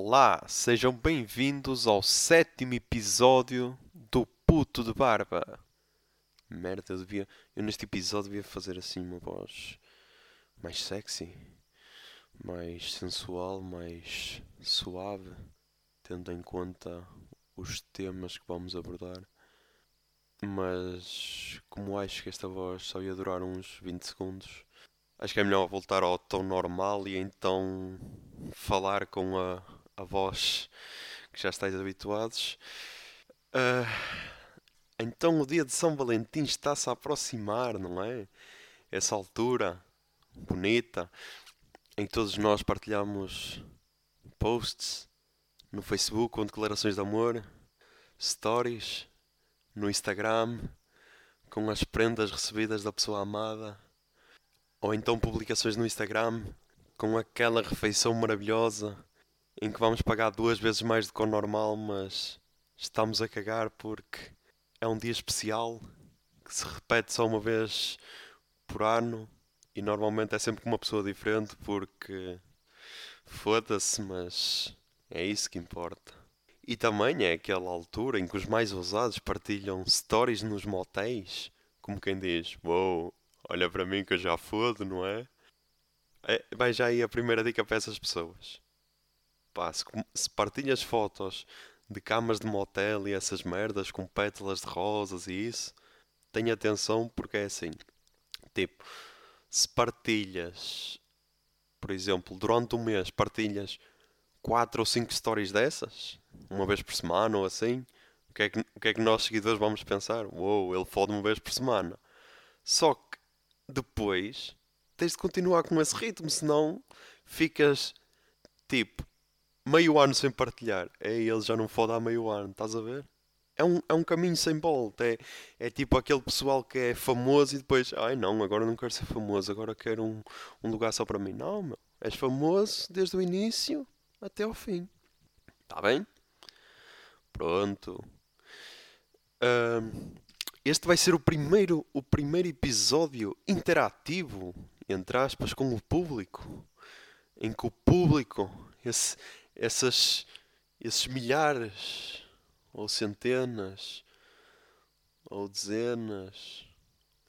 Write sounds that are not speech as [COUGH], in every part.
Olá, sejam bem-vindos ao sétimo episódio do Puto de Barba. Merda, eu devia. Eu neste episódio devia fazer assim uma voz mais sexy, mais sensual, mais suave, tendo em conta os temas que vamos abordar. Mas como acho que esta voz só ia durar uns 20 segundos, acho que é melhor voltar ao tom normal e então falar com a, a voz que já estáis habituados. Uh, então o dia de São Valentim está-se a aproximar, não é? Essa altura bonita em que todos nós partilhamos posts no Facebook com declarações de amor, stories no Instagram com as prendas recebidas da pessoa amada, ou então publicações no Instagram com aquela refeição maravilhosa em que vamos pagar duas vezes mais do que o normal, mas estamos a cagar porque é um dia especial que se repete só uma vez por ano e normalmente é sempre com uma pessoa diferente porque foda-se, mas é isso que importa. E também é aquela altura em que os mais ousados partilham stories nos motéis, como quem diz: Uou, wow, olha para mim que eu já fodo, não é? é vai já aí a primeira dica para essas pessoas. Pá, se, se partilhas fotos de camas de motel e essas merdas com pétalas de rosas e isso, tenha atenção porque é assim. Tipo, se partilhas, por exemplo, durante um mês partilhas 4 ou 5 stories dessas, uma vez por semana ou assim, o que é que, o que, é que nós seguidores vamos pensar? Uou, wow, ele fode uma vez por semana. Só que depois tens de continuar com esse ritmo, senão ficas tipo meio ano sem partilhar. É, ele já não fode há meio ano, estás a ver? É um, é um caminho sem volta. É, é tipo aquele pessoal que é famoso e depois, ai não, agora não quero ser famoso, agora quero um, um lugar só para mim. Não, meu, és famoso desde o início até ao fim. Está bem? Pronto. Este vai ser o primeiro, o primeiro episódio interativo, entre aspas, com o público. Em que o público, esse, essas, esses milhares, ou centenas, ou dezenas,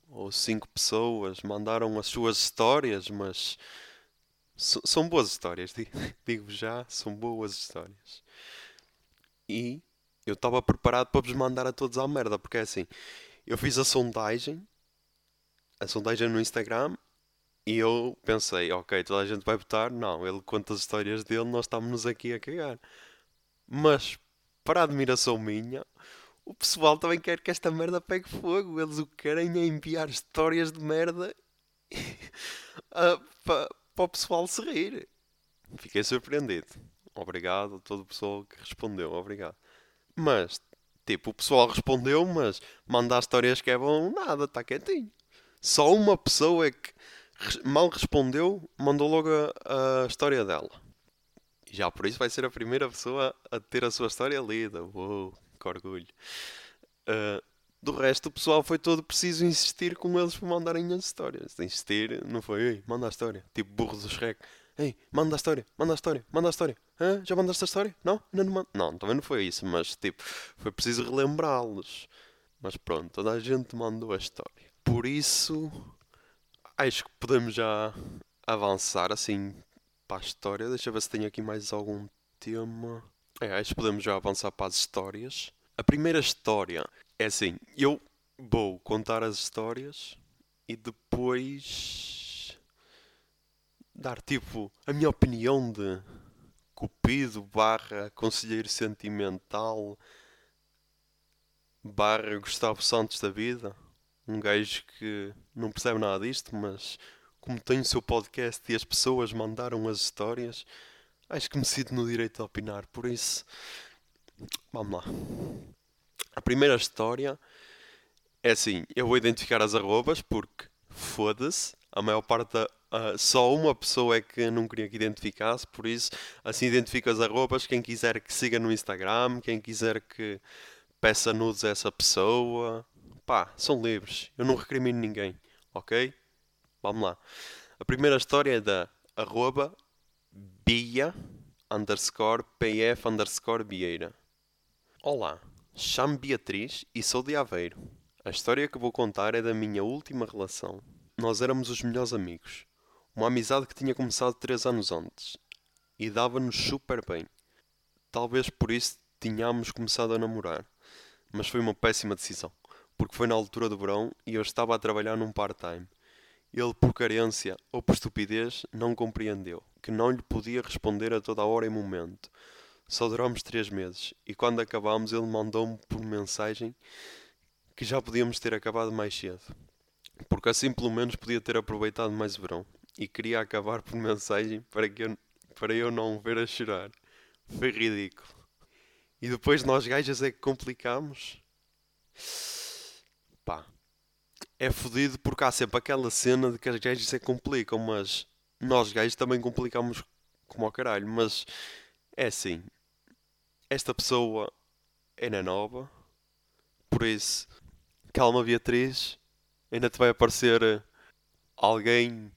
ou cinco pessoas mandaram as suas histórias, mas são boas histórias, [LAUGHS] digo já, são boas histórias. E eu estava preparado para vos mandar a todos à merda, porque é assim, eu fiz a sondagem, a sondagem no Instagram, e eu pensei, ok, toda a gente vai votar. Não, ele conta as histórias dele, nós estamos aqui a cagar. Mas, para admiração minha, o pessoal também quer que esta merda pegue fogo. Eles o que querem é enviar histórias de merda [LAUGHS] para, para o pessoal se rir. Fiquei surpreendido. Obrigado a todo o pessoal que respondeu, obrigado. Mas, tipo, o pessoal respondeu, mas mandar histórias que é bom, nada, está quietinho. Só uma pessoa é que mal respondeu, mandou logo a, a, história dela. Já por isso vai ser a primeira pessoa a ter a sua história lida. Uou, que orgulho. Uh, do resto, o pessoal foi todo preciso insistir com eles para mandarem as histórias. Insistir, não foi, ei, manda a história. Tipo burro do Shrek. Ei, manda a história, manda a história, manda a história. Hã? Já mandaste a história? Não? Não, não, não, também não foi isso, mas tipo, foi preciso relembrá-los. Mas pronto, toda a gente mandou a história. Por isso, acho que podemos já avançar assim para a história. Deixa eu ver se tenho aqui mais algum tema. É, acho que podemos já avançar para as histórias. A primeira história é assim: eu vou contar as histórias e depois dar tipo a minha opinião de Cupido barra Conselheiro Sentimental barra Gustavo Santos da vida um gajo que não percebe nada disto, mas como tem o seu podcast e as pessoas mandaram as histórias, acho que me sinto no direito de opinar. Por isso, vamos lá. A primeira história é assim: eu vou identificar as arrobas porque foda-se, a maior parte da. Uh, só uma pessoa é que não queria que identificasse, por isso assim identifico as arrobas. Quem quiser que siga no Instagram, quem quiser que peça nudes a essa pessoa, pá, são livres. Eu não recrimino ninguém, ok? Vamos lá. A primeira história é da arroba Bia underscore pf underscore Vieira. Olá, chamo Beatriz e sou de Aveiro. A história que vou contar é da minha última relação. Nós éramos os melhores amigos. Uma amizade que tinha começado três anos antes. E dava-nos super bem. Talvez por isso tínhamos começado a namorar. Mas foi uma péssima decisão. Porque foi na altura do verão e eu estava a trabalhar num part-time. Ele, por carência ou por estupidez, não compreendeu que não lhe podia responder a toda hora e momento. Só duramos três meses e quando acabámos ele mandou-me por mensagem que já podíamos ter acabado mais cedo. Porque assim pelo menos podia ter aproveitado mais o verão. E queria acabar por mensagem para, que eu, para eu não o ver a chorar. Foi ridículo. E depois nós gajas é que complicámos. É fodido porque há sempre aquela cena de que as gajas é que complicam, mas nós gajos também complicamos como ao caralho. Mas é assim. Esta pessoa ainda é nova. Por isso, calma Beatriz. Ainda te vai aparecer alguém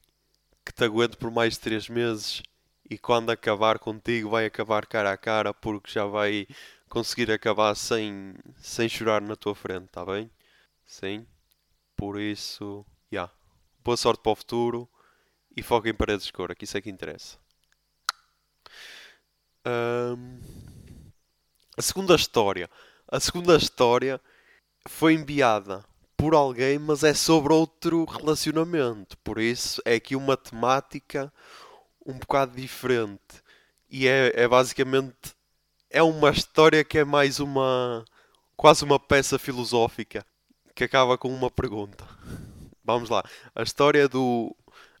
que te aguente por mais de 3 meses e quando acabar contigo vai acabar cara a cara porque já vai conseguir acabar sem, sem chorar na tua frente, tá bem? Sim. Por isso, já. Yeah. Boa sorte para o futuro e foca em paredes de cor, que isso é que interessa. Um, a segunda história. A segunda história foi enviada por alguém, mas é sobre outro relacionamento. Por isso é aqui uma temática um bocado diferente. E é, é basicamente. É uma história que é mais uma. quase uma peça filosófica que acaba com uma pergunta. Vamos lá. A história do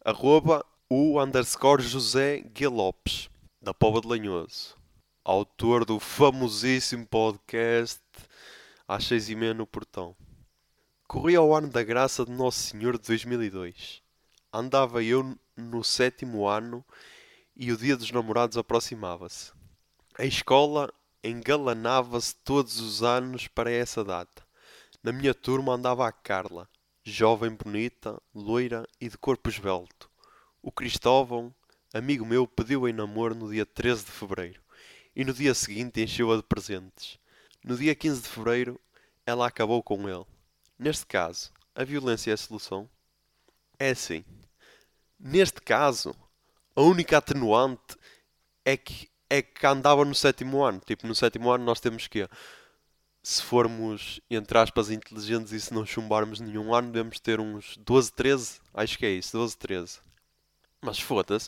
arroba o underscore José Guilopes, da Pova de Lanhoso. Autor do famosíssimo podcast às seis e meia no portão. Corria o ano da graça de Nosso Senhor de 2002. Andava eu no sétimo ano e o dia dos namorados aproximava-se. A escola engalanava-se todos os anos para essa data. Na minha turma andava a Carla, jovem bonita, loira e de corpo esbelto. O Cristóvão, amigo meu, pediu em namoro no dia 13 de fevereiro e no dia seguinte encheu-a de presentes. No dia 15 de fevereiro, ela acabou com ele. Neste caso, a violência é a solução? É assim. Neste caso, a única atenuante é que, é que andava no sétimo ano. Tipo, no sétimo ano nós temos que, se formos, entre aspas, inteligentes e se não chumbarmos nenhum ano, devemos ter uns 12, 13. Acho que é isso, 12, 13. Mas foda-se,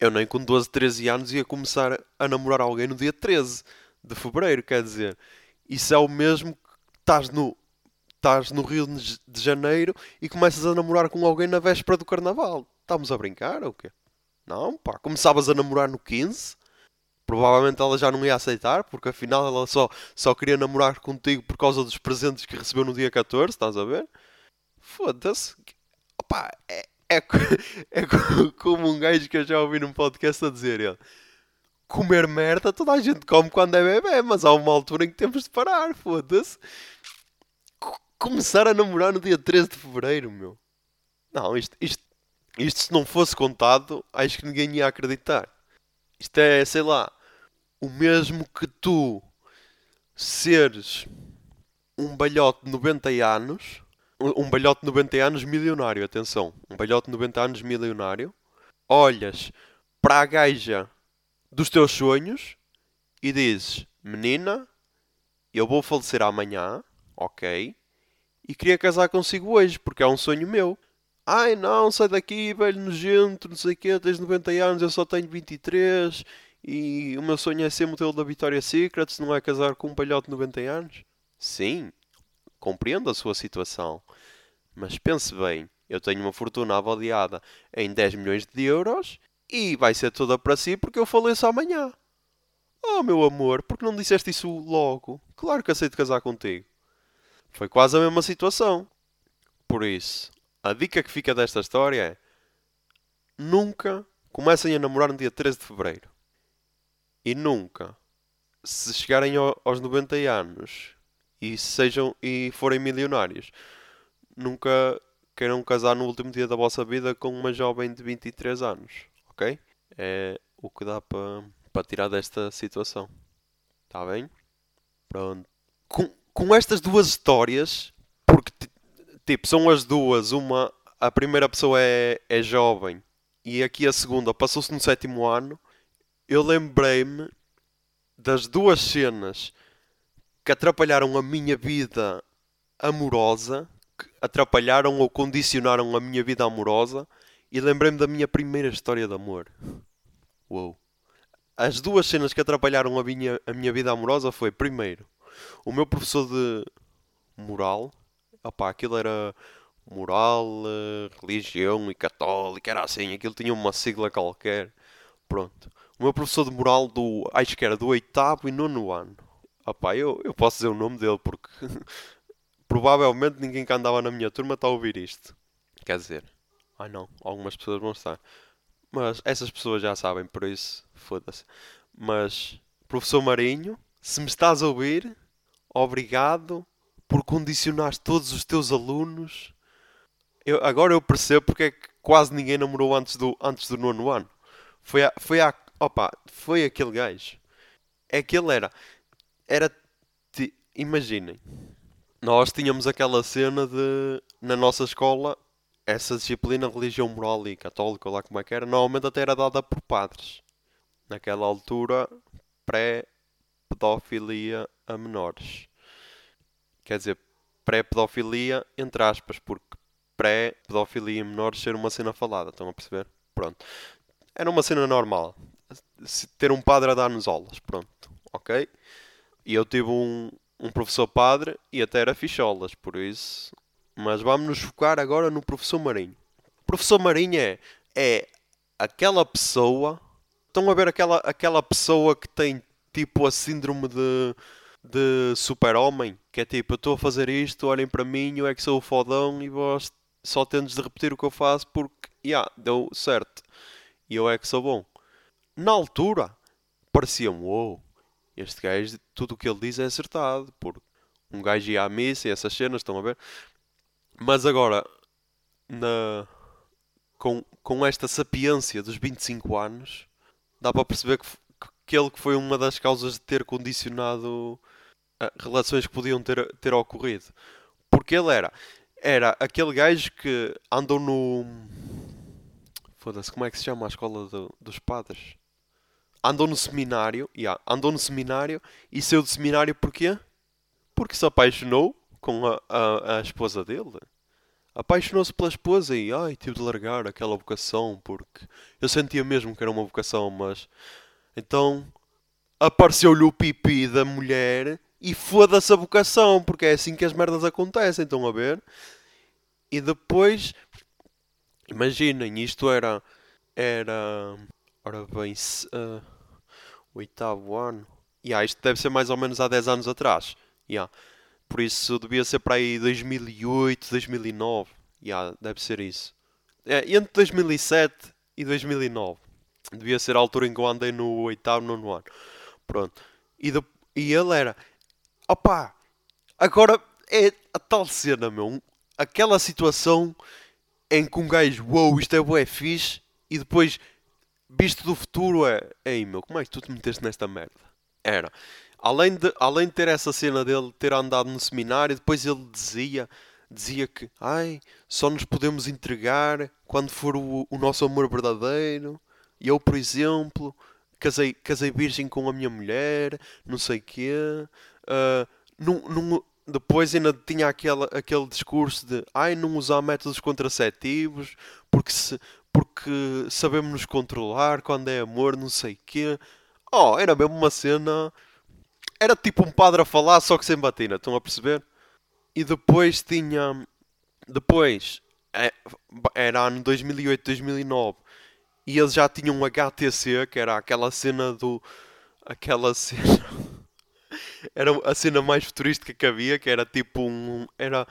eu nem com 12, 13 anos ia começar a namorar alguém no dia 13 de fevereiro, quer dizer. Isso é o mesmo que estás no, estás no Rio de Janeiro e começas a namorar com alguém na véspera do Carnaval. Estamos a brincar ou o quê? Não, pá. Começavas a namorar no 15. Provavelmente ela já não ia aceitar, porque afinal ela só, só queria namorar contigo por causa dos presentes que recebeu no dia 14, estás a ver? Foda-se. Opá, é, é, [LAUGHS] é como um gajo que eu já ouvi num podcast a dizer ele. Comer merda toda a gente come quando é bebê, mas há uma altura em que temos de parar, foda-se começar a namorar no dia 13 de fevereiro, meu. Não, isto, isto, isto se não fosse contado, acho que ninguém ia acreditar. Isto é, sei lá, o mesmo que tu seres um balhote de 90 anos, um balhote de 90 anos milionário, atenção, um balhote de 90 anos milionário, olhas para a gaja dos teus sonhos e dizes: Menina, eu vou falecer amanhã, ok? e queria casar consigo hoje, porque é um sonho meu. Ai não, sai daqui, velho nojento, não sei o quê, tens 90 anos, eu só tenho 23 e o meu sonho é ser modelo da Victoria's Secret, se não é casar com um palhote de 90 anos. Sim, compreendo a sua situação, mas pense bem, eu tenho uma fortuna avaliada em 10 milhões de euros e vai ser toda para si porque eu faleço amanhã. Oh meu amor, por que não disseste isso logo? Claro que aceito casar contigo. Foi quase a mesma situação. Por isso, a dica que fica desta história é: nunca comecem a namorar no dia 13 de fevereiro. E nunca, se chegarem aos 90 anos e sejam e forem milionários, nunca queiram casar no último dia da vossa vida com uma jovem de 23 anos, ok? É o que dá para para tirar desta situação. Está bem? Pronto. Com, com estas duas histórias, porque tipo, são as duas, uma a primeira pessoa é, é jovem e aqui a segunda passou-se no sétimo ano, eu lembrei-me das duas cenas que atrapalharam a minha vida amorosa, que atrapalharam ou condicionaram a minha vida amorosa, e lembrei-me da minha primeira história de amor. Uou. As duas cenas que atrapalharam a minha, a minha vida amorosa foi, primeiro, o meu professor de moral, opá, aquilo era moral, eh, religião e católica, era assim, aquilo tinha uma sigla qualquer. Pronto. O meu professor de moral do, acho que era do oitavo e nono ano. Opá, eu, eu posso dizer o nome dele porque [LAUGHS] provavelmente ninguém que andava na minha turma está a ouvir isto. Quer dizer, ai não, algumas pessoas vão estar. Mas essas pessoas já sabem, por isso, foda-se. Mas, professor Marinho, se me estás a ouvir, obrigado por condicionar todos os teus alunos. Eu, agora eu percebo porque é que quase ninguém namorou antes do, antes do nono ano. Foi a, foi a, opa, foi aquele gajo. É que ele era, era, imaginem, nós tínhamos aquela cena de, na nossa escola, essa disciplina, religião moral e católica, lá como é que era, normalmente até era dada por padres. Naquela altura, pré-pedofilia a menores. Quer dizer, pré-pedofilia, entre aspas, porque pré-pedofilia em menores ser uma cena falada, estão a perceber? Pronto. Era uma cena normal. Ter um padre a dar-nos aulas, pronto, ok? E eu tive um, um professor padre e até era ficholas, por isso mas vamos nos focar agora no professor Marinho. O professor Marinho é, é aquela pessoa. Estão a ver aquela, aquela pessoa que tem tipo a síndrome de, de super-homem? Que é tipo, eu estou a fazer isto, olhem para mim, eu é que sou o fodão e vós só tendes de repetir o que eu faço porque, yeah, deu certo. E eu é que sou bom. Na altura, parecia-me, wow, este gajo, tudo o que ele diz é acertado, porque um gajo ia à missa e essas cenas, estão a ver? Mas agora, na, com, com esta sapiência dos 25 anos, dá para perceber que, que ele que foi uma das causas de ter condicionado relações que podiam ter, ter ocorrido. Porque ele era, era aquele gajo que andou no. Foda-se, como é que se chama a escola do, dos padres? Andou no seminário, yeah, andou no seminário e saiu do seminário porquê? Porque se apaixonou com a, a, a esposa dele. Apaixonou-se pela esposa e ai, tive de largar aquela vocação porque eu sentia mesmo que era uma vocação, mas então apareceu-lhe o pipi da mulher e foda-se a vocação, porque é assim que as merdas acontecem, estão a ver? E depois, imaginem, isto era, era, ora bem, uh, oitavo ano, yeah, isto deve ser mais ou menos há 10 anos atrás, yeah. Por isso devia ser para aí 2008, 2009. Yeah, deve ser isso. É, entre 2007 e 2009. Devia ser a altura em que eu andei no oitavo, nono ano. Pronto. E, de, e ele era... Opá, agora é a tal cena, meu. Aquela situação em que um gajo, uou, wow, isto é bué fixe. E depois, visto do futuro, é... Ei, meu, como é que tu te meteste nesta merda? Era além de, além de ter essa cena dele ter andado no seminário, depois ele dizia, dizia que ai, só nos podemos entregar quando for o, o nosso amor verdadeiro. E eu, por exemplo, casei, casei virgem com a minha mulher, não sei quê. Uh, num, num, depois ainda tinha aquele, aquele discurso de ai, não usar métodos contraceptivos porque, se, porque sabemos nos controlar quando é amor, não sei quê. Oh, era mesmo uma cena era tipo um padre a falar, só que sem batina, estão a perceber? E depois tinha. Depois, é, era ano 2008, 2009, e eles já tinham um HTC, que era aquela cena do. Aquela cena. Era a cena mais futurística que havia, que era tipo um. Era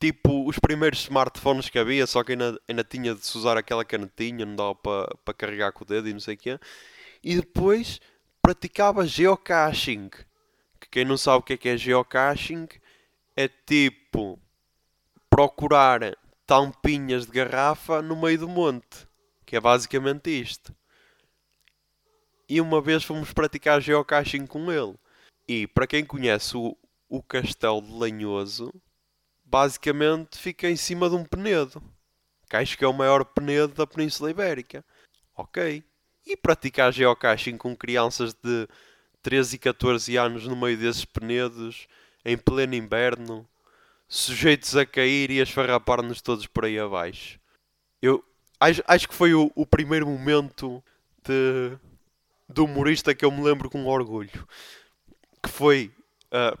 tipo os primeiros smartphones que havia, só que ainda, ainda tinha de se usar aquela canetinha, não dava para pa carregar com o dedo e não sei o quê. E depois praticava geocaching quem não sabe o que é, que é geocaching, é tipo procurar tampinhas de garrafa no meio do monte. Que é basicamente isto. E uma vez fomos praticar geocaching com ele. E para quem conhece o, o Castelo de Lanhoso, basicamente fica em cima de um penedo. Que acho que é o maior penedo da Península Ibérica. Ok. E praticar geocaching com crianças de 13 e 14 anos no meio desses penedos, em pleno inverno, sujeitos a cair e a esfarrapar-nos todos por aí abaixo. Eu acho, acho que foi o, o primeiro momento de, de humorista que eu me lembro com orgulho. Que foi. Uh,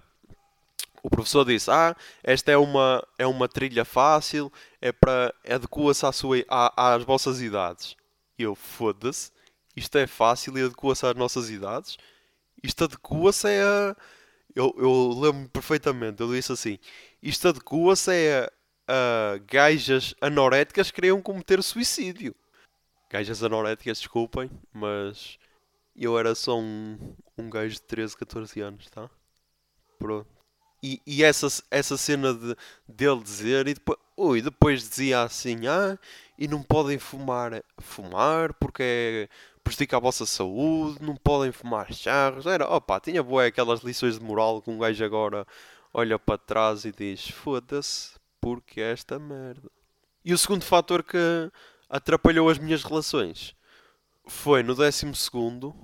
o professor disse: Ah, esta é uma, é uma trilha fácil, é para. adequa-se à sua, à, às vossas idades. E eu, foda-se, isto é fácil e adequa-se às nossas idades. Isto adequa-se a. Eu, eu lembro-me perfeitamente, eu disse assim: isto adequa-se a, a gajas anoréticas que queriam cometer suicídio. Gajas anoréticas, desculpem, mas eu era só um, um gajo de 13, 14 anos, tá? Pronto. E, e essa, essa cena de, dele dizer, e depois, ui, depois dizia assim: ah, e não podem fumar, fumar porque é, prejudica a vossa saúde, não podem fumar charros. Era, opa, tinha boé aquelas lições de moral que um gajo agora olha para trás e diz: foda-se, porque é esta merda. E o segundo fator que atrapalhou as minhas relações foi no décimo segundo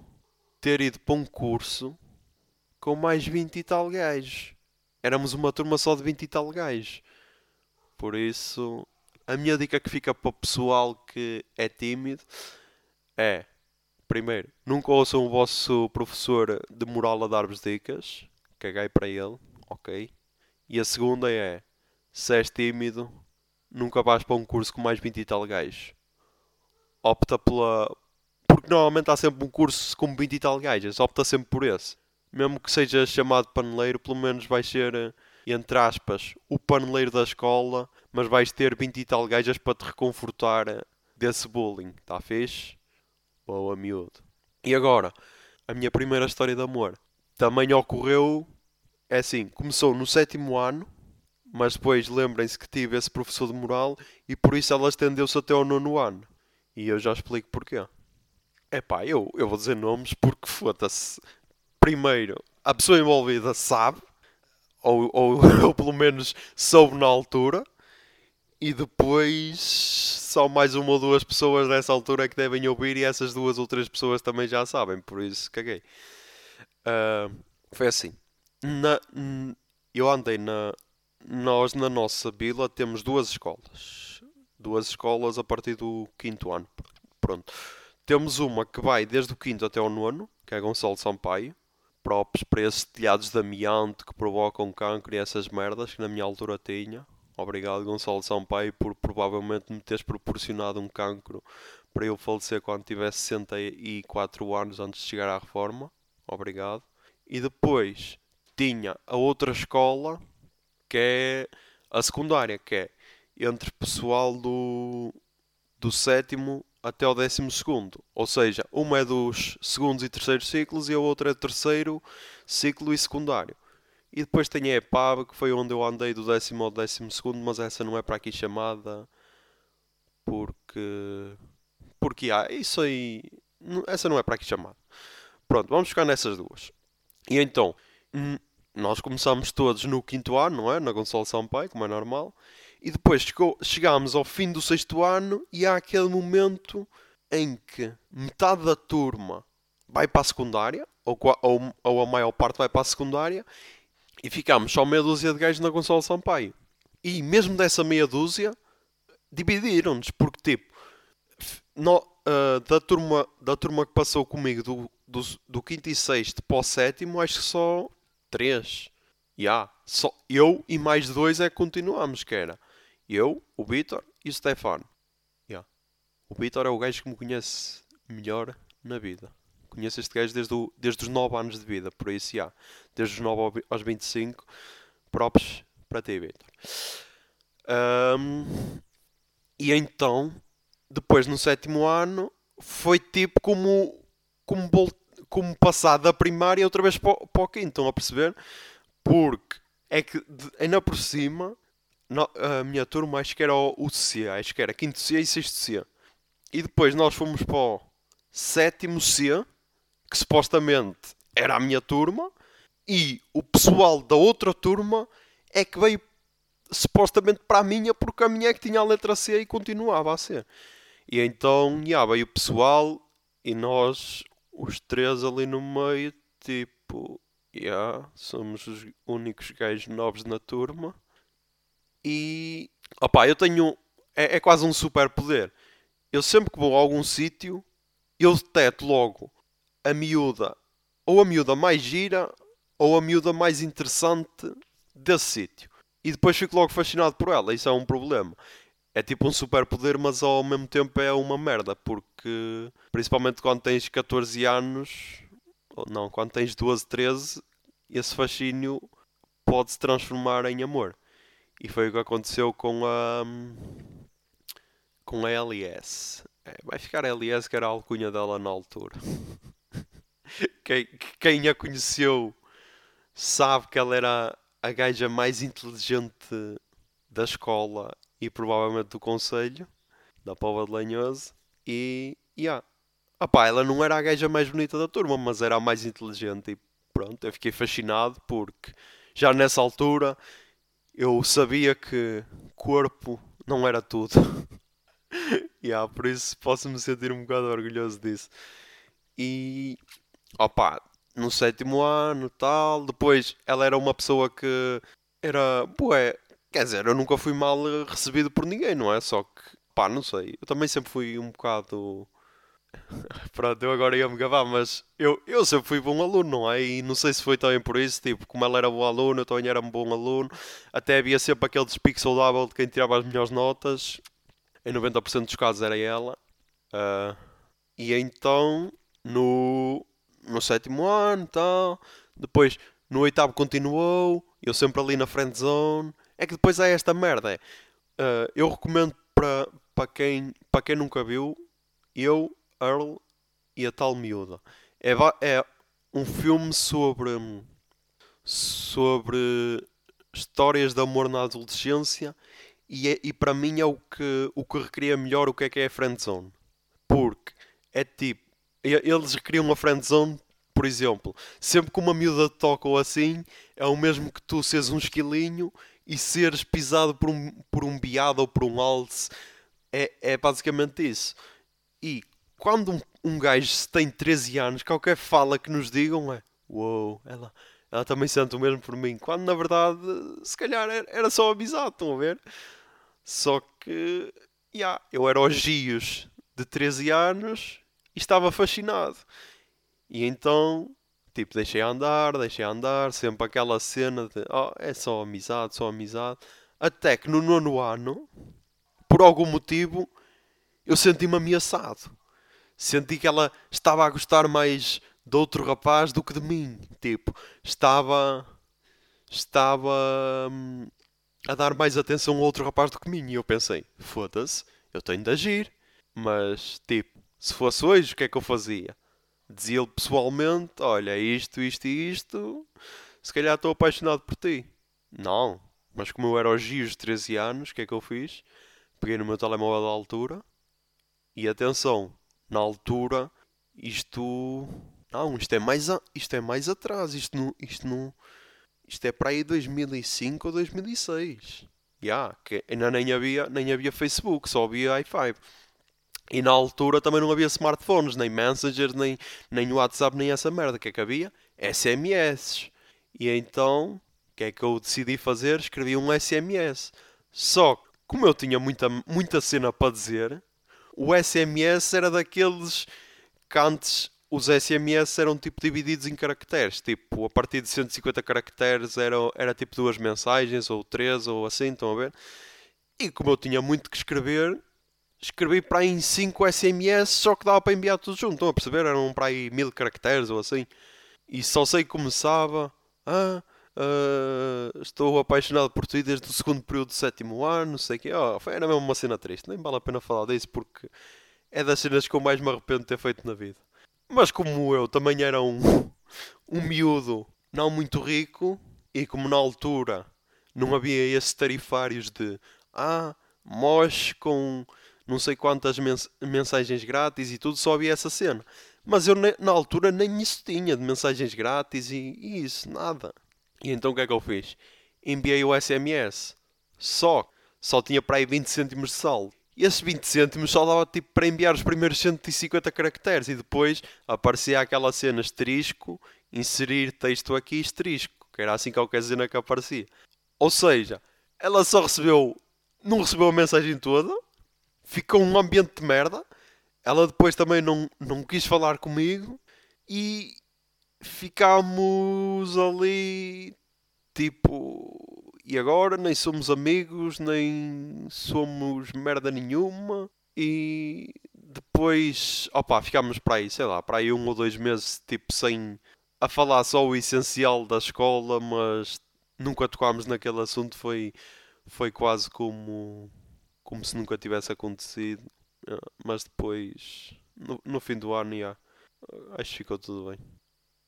ter ido para um curso com mais 20 e tal gajos. Éramos uma turma só de 20 e tal gajos. Por isso, a minha dica que fica para o pessoal que é tímido é: primeiro, nunca ouçam o vosso professor de moral a dar-vos dicas, caguei para ele, ok? E a segunda é: se és tímido, nunca vais para um curso com mais 20 e tal gajos. Opta pela. Porque normalmente há sempre um curso com 20 e tal gajos, opta sempre por esse. Mesmo que seja chamado paneleiro, pelo menos vai ser, entre aspas, o paneleiro da escola, mas vais ter 20 e tal gajas para te reconfortar desse bullying. Está fixe? Boa, miúdo. E agora, a minha primeira história de amor também ocorreu. É assim, começou no sétimo ano, mas depois lembrem-se que tive esse professor de moral e por isso ela estendeu-se até ao nono ano. E eu já explico porquê. É pá, eu, eu vou dizer nomes porque foda-se. Primeiro, a pessoa envolvida sabe, ou, ou, [LAUGHS] ou pelo menos soube na altura, e depois só mais uma ou duas pessoas nessa altura é que devem ouvir e essas duas ou três pessoas também já sabem, por isso caguei. Uh, foi assim. Na, eu andei na. Nós na nossa vila temos duas escolas. Duas escolas a partir do quinto ano. Pronto. Temos uma que vai desde o quinto até o nono, que é Gonçalo Sampaio. Próprios para esses telhados de amianto que provocam cancro e essas merdas que na minha altura tinha. Obrigado, Gonçalo Sampaio, por provavelmente me teres proporcionado um cancro para eu falecer quando tivesse 64 anos antes de chegar à reforma. Obrigado. E depois tinha a outra escola, que é a secundária, que é entre pessoal do, do sétimo até o décimo segundo. Ou seja, uma é dos segundos e terceiros ciclos e a outra é terceiro ciclo e secundário. E depois tem a EPAB, que foi onde eu andei do décimo ao décimo segundo, mas essa não é para aqui chamada porque. Porque há, ah, isso aí. Essa não é para aqui chamada. Pronto, vamos ficar nessas duas. E então, nós começamos todos no quinto ano, não é? Na Gonçalo Sampaio, como é normal. E depois chegou, chegámos ao fim do sexto ano e há aquele momento em que metade da turma vai para a secundária, ou, ou, ou a maior parte vai para a secundária, e ficámos só meia dúzia de gajos na Gonçalo Sampaio. E mesmo dessa meia dúzia, dividiram-nos, porque tipo, no, uh, da, turma, da turma que passou comigo do, do, do quinto e sexto para o sétimo, acho que só três. Yeah, só eu e mais dois é que continuamos, que era eu, o Vitor e o Stefano. Yeah. O Vitor é o gajo que me conhece melhor na vida. Conheço este gajo desde, o, desde os 9 anos de vida, por isso já. Desde os 9 aos 25, props para ti, Vitor. Um, e então, depois no sétimo ano, foi tipo como, como, como passar da primária outra vez para, para o quinto, estão a perceber? Porque é que ainda por cima, a minha turma acho que era o C, acho que era quinto C e sexto C. E depois nós fomos para o sétimo C que supostamente era a minha turma, e o pessoal da outra turma é que veio supostamente para a minha, porque a minha é que tinha a letra C e continuava a ser. E então, yeah, veio o pessoal e nós, os três ali no meio, tipo, yeah, somos os únicos gajos novos na turma. E, opá, eu tenho, é, é quase um super poder. Eu sempre que vou a algum sítio, eu deteto logo a miúda, ou a miúda mais gira, ou a miúda mais interessante desse sítio. E depois fico logo fascinado por ela. Isso é um problema. É tipo um superpoder, mas ao mesmo tempo é uma merda. Porque, principalmente quando tens 14 anos, ou não, quando tens 12, 13, esse fascínio pode se transformar em amor. E foi o que aconteceu com a. com a LS. É, vai ficar a LS, que era a alcunha dela na altura. [LAUGHS] quem, quem a conheceu sabe que ela era a gaja mais inteligente da escola e provavelmente do conselho, da Pova de Lanhoso. E, yeah. Opá, ela não era a gaja mais bonita da turma, mas era a mais inteligente. E pronto, eu fiquei fascinado porque já nessa altura eu sabia que corpo não era tudo. [LAUGHS] yeah, por isso posso me sentir um bocado orgulhoso disso. E opá, no sétimo ano tal. Depois ela era uma pessoa que era. Bué, quer dizer, eu nunca fui mal recebido por ninguém, não é? Só que, pá, não sei. Eu também sempre fui um bocado. [LAUGHS] Pronto, eu agora ia me gabar, mas eu, eu sempre fui bom aluno, não é? E não sei se foi também por isso, tipo, como ela era bom aluno, eu também era um bom aluno. Até havia sempre aquele despique saudável de quem tirava as melhores notas. Em 90% dos casos era ela. Uh, e então, no, no sétimo ano tal. Depois no oitavo continuou. Eu sempre ali na friend zone. É que depois é esta merda. É, uh, eu recomendo para quem, quem nunca viu. Eu, Earl e a tal miúda. É, é um filme sobre. Sobre histórias de amor na adolescência. E, é, e para mim é o que, o que recria melhor o que é que é a friend zone. Porque é tipo eles criam uma friendzone, por exemplo, sempre que uma miúda te toca ou assim, é o mesmo que tu seres um esquilinho e seres pisado por um, por um biado ou por um alce. É, é basicamente isso. E quando um, um gajo tem 13 anos, qualquer fala que nos digam é Uou, ela, ela também sente o mesmo por mim. Quando na verdade, se calhar era só amizade, estão a ver? Só que, yeah, eu era aos gios de 13 anos e estava fascinado. E então, tipo, deixei andar, deixei andar, sempre aquela cena de, oh, é só amizade, só amizade. Até que no nono ano, por algum motivo, eu senti-me ameaçado. Senti que ela estava a gostar mais de outro rapaz do que de mim. Tipo, estava. Estava. Hum, a dar mais atenção a outro rapaz do que mim. E eu pensei, foda-se, eu tenho de agir. Mas, tipo, se fosse hoje, o que é que eu fazia? Dizia-lhe pessoalmente: Olha, isto, isto e isto, se calhar estou apaixonado por ti. Não, mas como eu era aos gios de 13 anos, o que é que eu fiz? Peguei no meu telemóvel da altura e atenção, na altura, isto. Não, isto é mais, a... isto é mais atrás. Isto não, isto não. Isto é para aí 2005 ou 2006. Já, yeah, que ainda nem havia, nem havia Facebook, só havia i5. E na altura também não havia smartphones, nem messengers, nem, nem WhatsApp, nem essa merda. O que é que havia? SMS. E então, o que é que eu decidi fazer? Escrevi um SMS. Só que, como eu tinha muita, muita cena para dizer, o SMS era daqueles que antes os SMS eram tipo divididos em caracteres. Tipo, a partir de 150 caracteres era, era tipo duas mensagens, ou três, ou assim, estão a ver? E como eu tinha muito que escrever, escrevi para aí em 5 SMS, só que dava para enviar tudo junto. Estão a perceber? Eram para aí mil caracteres ou assim. E só sei que começava. Ah, uh, estou apaixonado por ti desde o segundo período do sétimo ano, não sei o quê. Oh, foi, era mesmo uma cena triste. Nem vale a pena falar disso porque é das cenas que eu mais me arrependo de ter feito na vida. Mas como eu também era um, um miúdo não muito rico e como na altura não havia esses tarifários de ah, moche com não sei quantas mens mensagens grátis e tudo, só havia essa cena. Mas eu na altura nem isso tinha, de mensagens grátis e, e isso, nada. E então o que é que eu fiz? Enviei o SMS. Só, só tinha para aí 20 cêntimos de saldo. E esses 20 cêntimos só dava tipo para enviar os primeiros 150 caracteres e depois aparecia aquela cena asterisco, inserir texto aqui asterisco, que era assim qualquer cena que aparecia. Ou seja, ela só recebeu, não recebeu a mensagem toda, ficou um ambiente de merda. Ela depois também não, não quis falar comigo e ficámos ali tipo e agora nem somos amigos, nem somos merda nenhuma. E depois, opá, ficámos para aí, sei lá, para aí um ou dois meses, tipo, sem a falar só o essencial da escola, mas nunca tocámos naquele assunto. Foi, foi quase como, como se nunca tivesse acontecido. Ah, mas depois, no, no fim do ano, já, acho que ficou tudo bem.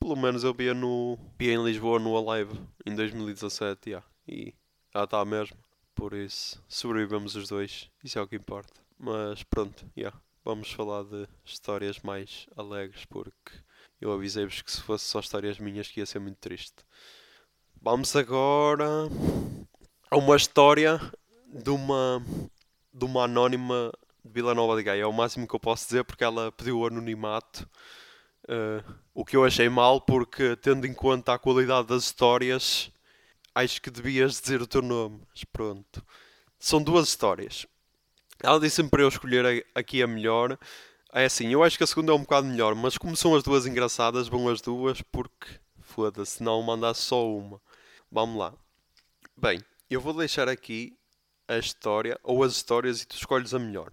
Pelo menos eu via, no, via em Lisboa no Alive em 2017, já e ela está mesmo. Por isso, sobrevivemos os dois, isso é o que importa. Mas pronto, yeah, vamos falar de histórias mais alegres, porque eu avisei-vos que se fosse só histórias minhas que ia ser muito triste. Vamos agora a uma história de uma, de uma anónima de Vila Nova de Gaia. É o máximo que eu posso dizer porque ela pediu o anonimato. Uh, o que eu achei mal, porque tendo em conta a qualidade das histórias, acho que devias dizer o teu nome. Mas pronto. São duas histórias. Ela disse-me para eu escolher aqui a melhor. É assim, eu acho que a segunda é um bocado melhor, mas como são as duas engraçadas, vão as duas porque foda-se, não mandasse só uma. Vamos lá. Bem, eu vou deixar aqui a história ou as histórias e tu escolhes a melhor.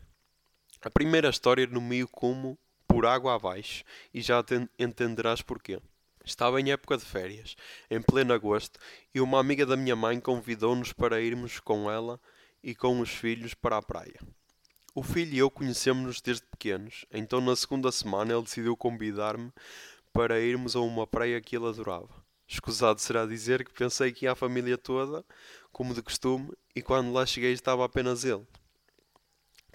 A primeira história no meio como por água abaixo e já entenderás porquê. Estava em época de férias, em pleno agosto, e uma amiga da minha mãe convidou-nos para irmos com ela e com os filhos para a praia. O filho e eu conhecemos-nos desde pequenos, então na segunda semana ele decidiu convidar-me para irmos a uma praia que ele adorava. Escusado será dizer que pensei que ia a família toda, como de costume, e quando lá cheguei estava apenas ele.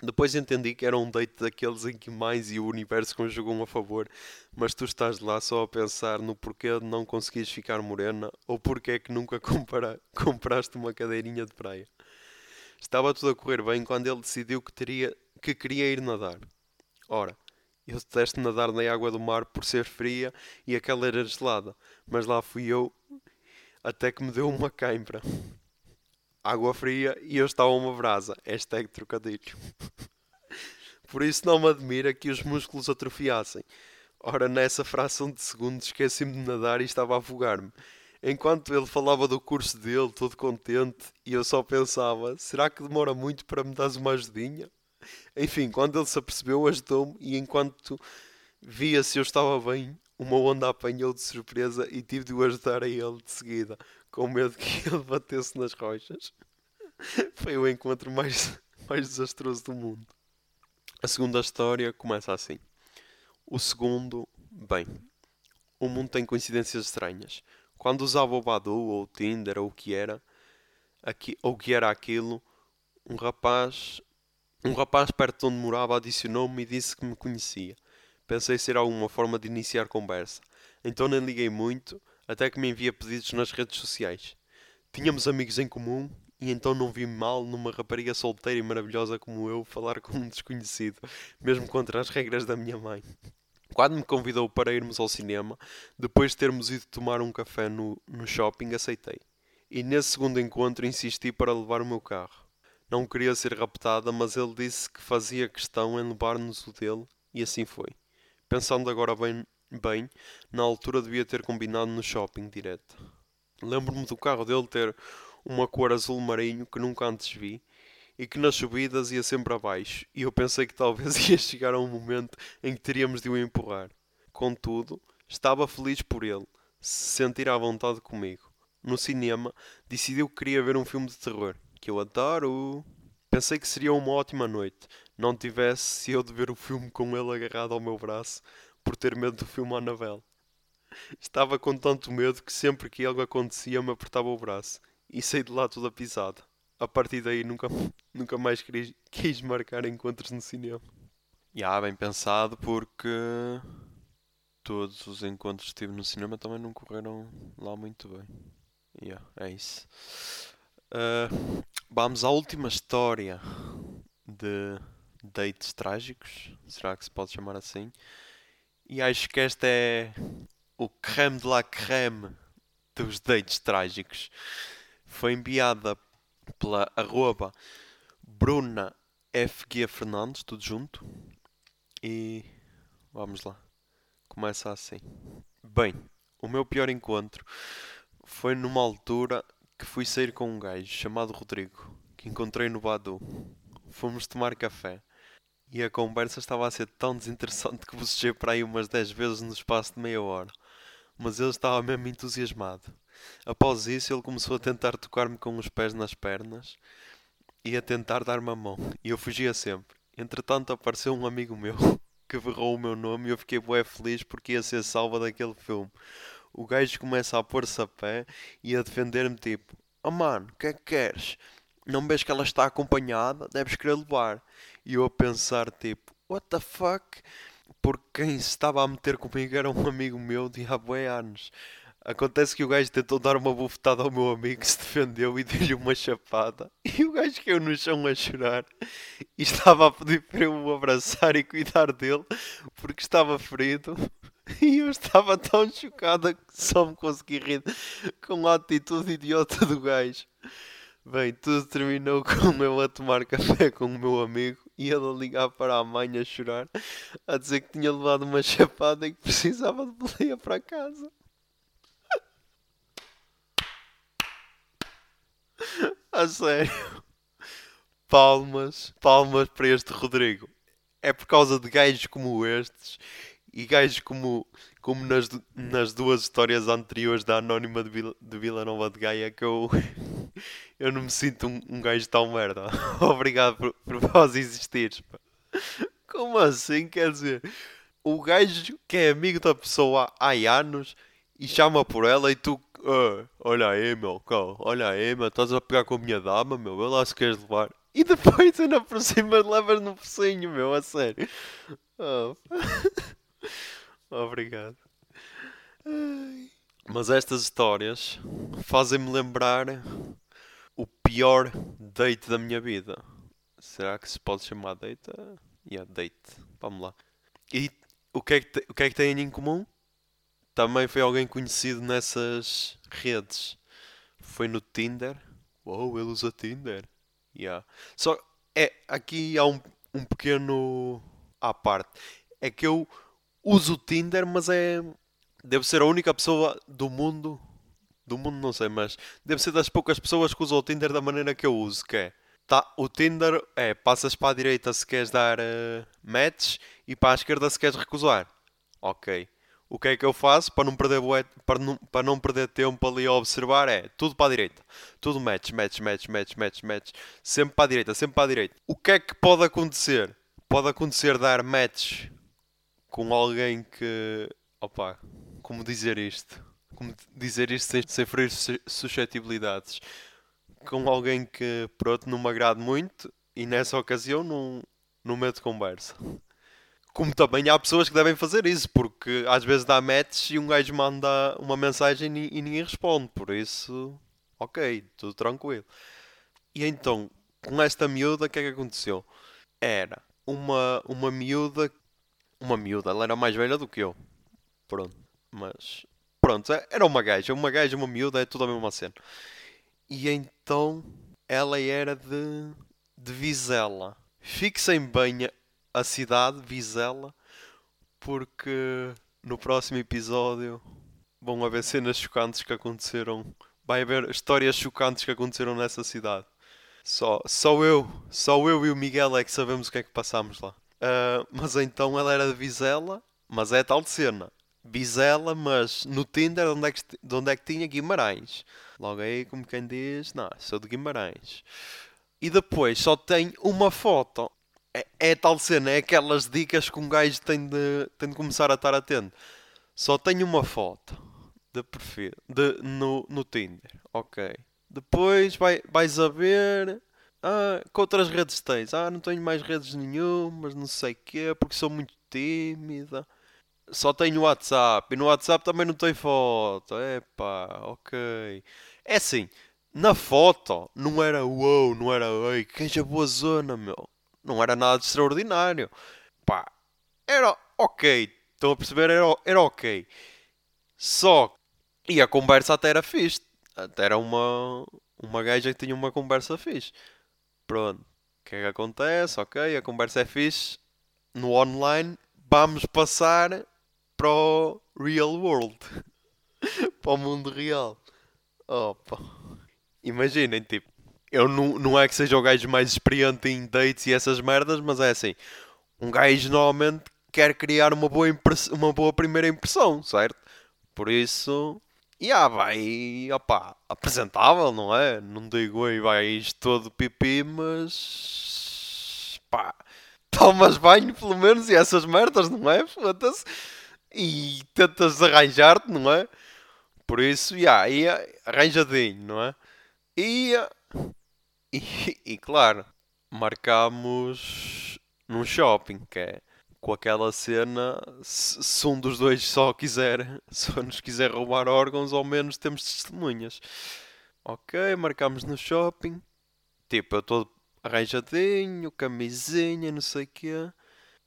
Depois entendi que era um date daqueles em que mais e o universo conjugam a favor, mas tu estás lá só a pensar no porquê de não conseguires ficar morena ou porquê é que nunca [LAUGHS] compara, compraste uma cadeirinha de praia. Estava tudo a correr bem quando ele decidiu que, teria, que queria ir nadar. Ora, eu detesto nadar na água do mar por ser fria e aquela era gelada, mas lá fui eu até que me deu uma cãibra água fria e eu estava uma brasa. Hashtag trocadilho. [LAUGHS] Por isso não me admira que os músculos atrofiassem. Ora, nessa fração de segundos esqueci-me de nadar e estava a afogar-me. Enquanto ele falava do curso dele, todo contente, e eu só pensava: será que demora muito para me dar uma ajudinha? Enfim, quando ele se apercebeu, ajudou-me, e enquanto via se eu estava bem, uma onda apanhou de surpresa e tive de o ajudar a ele de seguida com medo que [LAUGHS] ele batesse nas rochas. Foi o encontro mais, [LAUGHS] mais desastroso do mundo. A segunda história começa assim. O segundo, bem, o mundo tem coincidências estranhas. Quando usava o Badu ou o Tinder ou o que era, aqui, ou o que era aquilo, um rapaz, um rapaz perto de onde morava adicionou-me e disse que me conhecia. Pensei ser alguma forma de iniciar conversa. Então nem liguei muito, até que me envia pedidos nas redes sociais. Tínhamos amigos em comum e então não vi mal numa rapariga solteira e maravilhosa como eu falar com um desconhecido, mesmo contra as regras da minha mãe. Quando me convidou para irmos ao cinema, depois de termos ido tomar um café no, no shopping, aceitei. E nesse segundo encontro insisti para levar o meu carro. Não queria ser raptada, mas ele disse que fazia questão em levar-nos o dele, e assim foi. Pensando agora bem bem, na altura devia ter combinado no shopping direto. Lembro-me do carro dele ter uma cor azul marinho que nunca antes vi e que nas subidas ia sempre abaixo, e eu pensei que talvez [LAUGHS] ia chegar a um momento em que teríamos de o empurrar. Contudo, estava feliz por ele, se sentir à vontade comigo. No cinema, decidiu que queria ver um filme de terror, que eu adoro. Pensei que seria uma ótima noite, não tivesse eu de ver o filme com ele agarrado ao meu braço, por ter medo do filme Annabelle. Estava com tanto medo que sempre que algo acontecia me apertava o braço e saí de lá toda pisada. A partir daí nunca, [LAUGHS] nunca mais quis, quis marcar encontros no cinema. E ah, bem pensado porque todos os encontros que tive no cinema também não correram lá muito bem. Yeah, é isso. Uh, vamos à última história de dates trágicos. Será que se pode chamar assim? E acho que esta é o creme de la creme dos dates trágicos. Foi enviada pela arroba Bruna Fernandes, tudo junto. E vamos lá. Começa assim. Bem, o meu pior encontro foi numa altura que fui sair com um gajo chamado Rodrigo, que encontrei no Badu. Fomos tomar café. E a conversa estava a ser tão desinteressante que bocejei para aí umas 10 vezes no espaço de meia hora. Mas ele estava mesmo entusiasmado. Após isso, ele começou a tentar tocar-me com os pés nas pernas e a tentar dar-me a mão. E eu fugia sempre. Entretanto, apareceu um amigo meu [LAUGHS] que berrou o meu nome e eu fiquei bué feliz porque ia ser salva daquele filme. O gajo começa a pôr-se a pé e a defender-me tipo: Oh mano, o que é que queres? Não vês que ela está acompanhada? Deves querer levar. E eu a pensar tipo: What the fuck? Porque quem se estava a meter comigo era um [LAUGHS] amigo meu de há bué anos. Acontece que o gajo tentou dar uma bufetada ao meu amigo que [LAUGHS] se defendeu e deu-lhe uma chapada. [LAUGHS] E o gajo caiu no chão a chorar e estava a pedir para eu o abraçar e cuidar dele porque estava ferido. E eu estava tão chocada que só me consegui rir com a atitude idiota do gajo. Bem, tudo terminou com eu a tomar café com o meu amigo e ele a ligar para a mãe a chorar, a dizer que tinha levado uma [LAUGHS] chapada e que precisava de boleia para casa. [LAUGHS] A sério. Palmas, palmas para este Rodrigo. É por causa de gajos como estes e gajos como, como nas, nas duas histórias anteriores da Anónima de Vila, de Vila Nova de Gaia que eu, [LAUGHS] eu não me sinto um, um gajo tão merda. [LAUGHS] Obrigado por, por vós existires. Como assim? Quer dizer, o gajo que é amigo da pessoa há anos e chama por ela e tu ah, olha aí, meu, calma, olha aí, meu, estás a pegar com a minha dama, meu, vê lá se queres levar. E depois ainda por cima levas no focinho, meu, a sério. Oh. [LAUGHS] Obrigado. Mas estas histórias fazem-me lembrar o pior date da minha vida. Será que se pode chamar date? Yeah, date. Vamos lá. E o que é que, o que, é que têm em comum? também foi alguém conhecido nessas redes. Foi no Tinder. Uou, ele usa Tinder. Yeah. Só é, aqui há um, um pequeno à parte. É que eu uso o Tinder, mas é. Devo ser a única pessoa do mundo. Do mundo não sei, mas deve ser das poucas pessoas que usam o Tinder da maneira que eu uso, que é. Tá, o Tinder é passas para a direita se queres dar uh, match e para a esquerda se queres recusar. Ok o que é que eu faço para não perder, para não, para não perder tempo ali a observar? É tudo para a direita. Tudo match, match, match, match, match, match. Sempre para a direita, sempre para a direita. O que é que pode acontecer? Pode acontecer dar match com alguém que. Opa, como dizer isto? Como dizer isto sem, ferir suscetibilidades? Com alguém que, pronto, não me agrade muito e nessa ocasião não, não meto conversa. Como também há pessoas que devem fazer isso, porque às vezes dá match e um gajo manda uma mensagem e, e ninguém responde. Por isso, ok, tudo tranquilo. E então, com esta miúda, o que é que aconteceu? Era uma, uma miúda. Uma miúda, ela era mais velha do que eu. Pronto, mas. Pronto, é, era uma gaja. Uma gaja, uma miúda, é tudo a mesma cena. E então, ela era de. de Vizela. Fixem bem a cidade, Vizela, porque no próximo episódio vão haver cenas chocantes que aconteceram. Vai haver histórias chocantes que aconteceram nessa cidade. Só, só eu, só eu e o Miguel é que sabemos o que é que passámos lá. Uh, mas então ela era de Vizela, mas é tal cena. Vizela, mas no Tinder de onde, é que, de onde é que tinha Guimarães. Logo aí, como quem diz, não, sou de Guimarães. E depois só tem uma foto é, é tal cena, é aquelas dicas que um gajo tem de, tem de começar a estar atento. Só tenho uma foto de perfil de, no, no Tinder, ok. Depois vai, vais a ver. Ah, que outras redes tens? Ah, não tenho mais redes nenhumas, não sei o quê, porque sou muito tímida. só tenho WhatsApp. E no WhatsApp também não tem foto. Epá, ok. É assim, na foto não era uou, não era ei, que boa zona, meu. Não era nada de extraordinário. Pá, era ok. Estão a perceber? Era, era ok. Só. E a conversa até era fixe. Até era uma. Uma gaja que tinha uma conversa fixe. Pronto. O que é que acontece? Ok, a conversa é fixe. No online, vamos passar para o real world. [LAUGHS] para o mundo real. Opa. Imaginem, tipo, eu não, não é que seja o gajo mais experiente em dates e essas merdas, mas é assim, um gajo normalmente quer criar uma boa, uma boa primeira impressão, certo? Por isso, e yeah, vai, opa, apresentável, não é? Não digo aí vais todo pipi, mas pá, tomas banho pelo menos e essas merdas, não é? Foda-se. E tentas arranjar-te, não é? Por isso, yeah, e arranjadinho, não é? E, [LAUGHS] e, e claro, marcamos num shopping, que é com aquela cena, se, se, um dos dois só quiser, [LAUGHS] só nos quiser roubar órgãos, ao menos temos testemunhas. Ok, marcamos no shopping. Tipo, eu estou arranjadinho, camisinha, não sei o quê.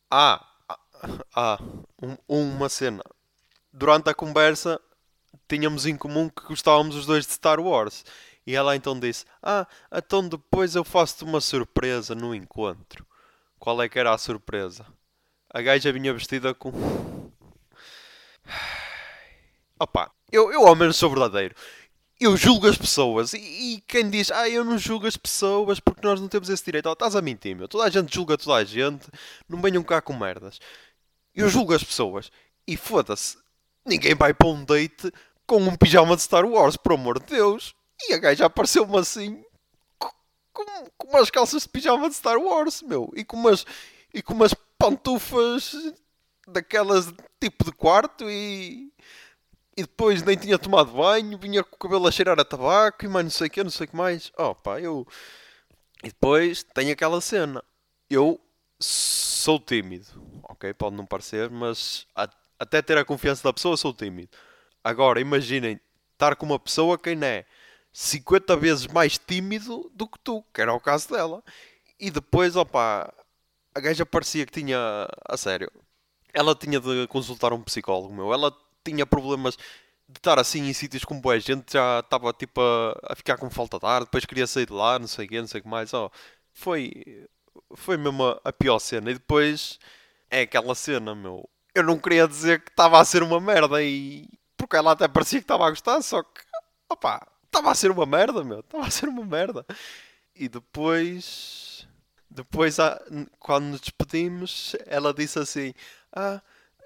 Ah, ah, ah um, uma cena. Durante a conversa, tínhamos em comum que gostávamos os dois de Star Wars. E ela então disse: Ah, então depois eu faço-te uma surpresa no encontro. Qual é que era a surpresa? A gaja vinha vestida com. Opa, eu, eu ao menos sou verdadeiro. Eu julgo as pessoas. E, e, quem diz, ah, eu não julgo as pessoas porque nós não temos esse direito. Oh, estás a mentir, meu. Toda a gente julga toda a gente. Não venham cá com merdas. Eu julgo as pessoas. E foda-se. Ninguém vai para um date com um pijama de Star Wars, por amor de Deus. E a gaja apareceu-me assim com, com, umas calças de pijama de Star Wars, meu. E com umas, e com umas pantufas daquelas tipo de quarto e. E depois nem tinha tomado banho, vinha com o cabelo a cheirar a tabaco e mais não sei o que, não sei o que mais. Oh pá, eu. E depois tem aquela cena. Eu sou tímido, ok? Pode não parecer, mas a, até ter a confiança da pessoa sou tímido. Agora imaginem estar com uma pessoa que não é 50 vezes mais tímido do que tu, que era o caso dela. E depois, opa, a gaja parecia que tinha. A sério. Ela tinha de consultar um psicólogo, meu. Ela tinha problemas de estar assim em sítios com boa gente. Já estava tipo a, a, ficar com falta de ar. Depois queria sair de lá, não sei o que, não sei o que mais. Oh, foi. Foi mesmo a, a pior cena. E depois. É aquela cena, meu. Eu não queria dizer que estava a ser uma merda e. Porque ela até parecia que estava a gostar, só que. Opá, Estava a ser uma merda, meu. Estava a ser uma merda. E depois. Depois, quando nos despedimos, ela disse assim: Ah,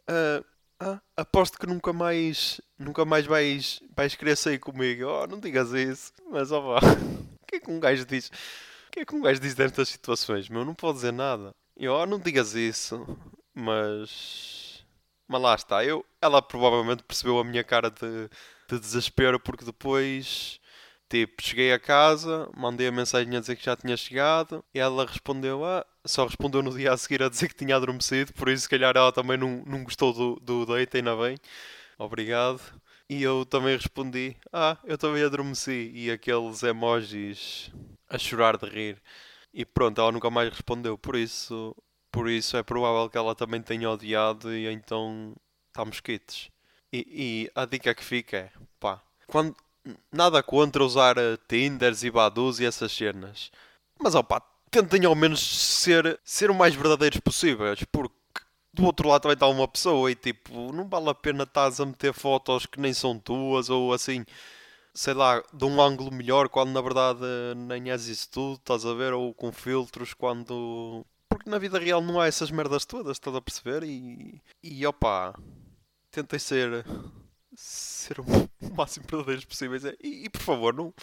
uh, ah aposto que nunca mais. Nunca mais vais, vais querer sair comigo. Oh, não digas isso. Mas, ó, oh, [LAUGHS] o que é que um gajo diz? O que é que um gajo diz destas situações, meu? Não pode dizer nada. E, oh, não digas isso. Mas. Mas lá está. Eu, ela provavelmente percebeu a minha cara de de desespero porque depois tipo, cheguei a casa, mandei a mensagem a dizer que já tinha chegado e ela respondeu, ah, só respondeu no dia a seguir a dizer que tinha adormecido, por isso se calhar ela também não, não gostou do, do date, ainda bem. Obrigado. E eu também respondi, ah, eu também adormeci. E aqueles emojis a chorar de rir. E pronto, ela nunca mais respondeu, por isso, por isso é provável que ela também tenha odiado e então estamos quites. E, e, a dica que fica é, pá, quando, nada contra usar uh, Tinders e Badus e essas cenas. Mas, pá, tentem ao menos ser, ser o mais verdadeiros possíveis, porque do outro lado também está uma pessoa e tipo, não vale a pena estás a meter fotos que nem são tuas ou assim, sei lá, de um ângulo melhor quando na verdade nem és isso tudo, estás a ver, ou com filtros quando. Porque na vida real não há essas merdas todas, estás a perceber? E, e opá, tentem ser ser o [LAUGHS] máximo verdadeiros possíveis. E, e por favor não,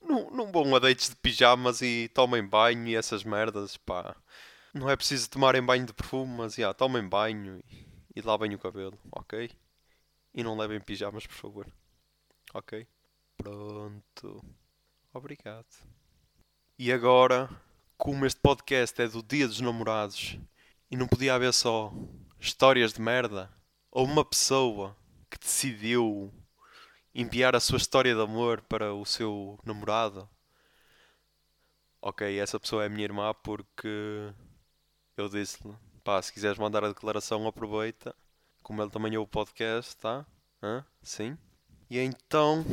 não, não vão a dates de pijamas e tomem banho e essas merdas pá. Não é preciso tomarem banho de perfume mas yeah, tomem banho e, e lavem o cabelo ok? E não levem pijamas por favor. Ok? Pronto. Obrigado. E agora como este podcast é do dia dos namorados e não podia haver só histórias de merda ou uma pessoa que decidiu enviar a sua história de amor para o seu namorado, ok, essa pessoa é a minha irmã porque eu disse-lhe, pá, se quiseres mandar a declaração, aproveita. Como ele também é o podcast, tá? Hã? Sim. E então,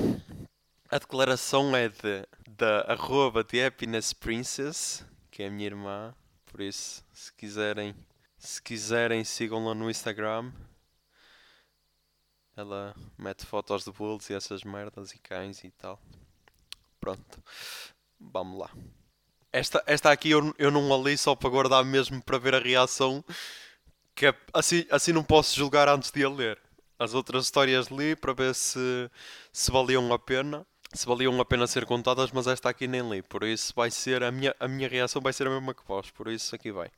a declaração é de, da arroba de Happiness Princess, que é a minha irmã. Por isso, se quiserem, se quiserem, sigam-la no Instagram. Ela mete fotos de bulls e essas merdas e cães e tal. Pronto. Vamos lá. Esta, esta aqui eu, eu não a li só para guardar mesmo para ver a reação. Que é, assim, assim não posso julgar antes de a ler. As outras histórias li para ver se, se valiam a pena. Se valiam a pena ser contadas, mas esta aqui nem li. Por isso vai ser. A minha, a minha reação vai ser a mesma que vós. Por isso aqui vai.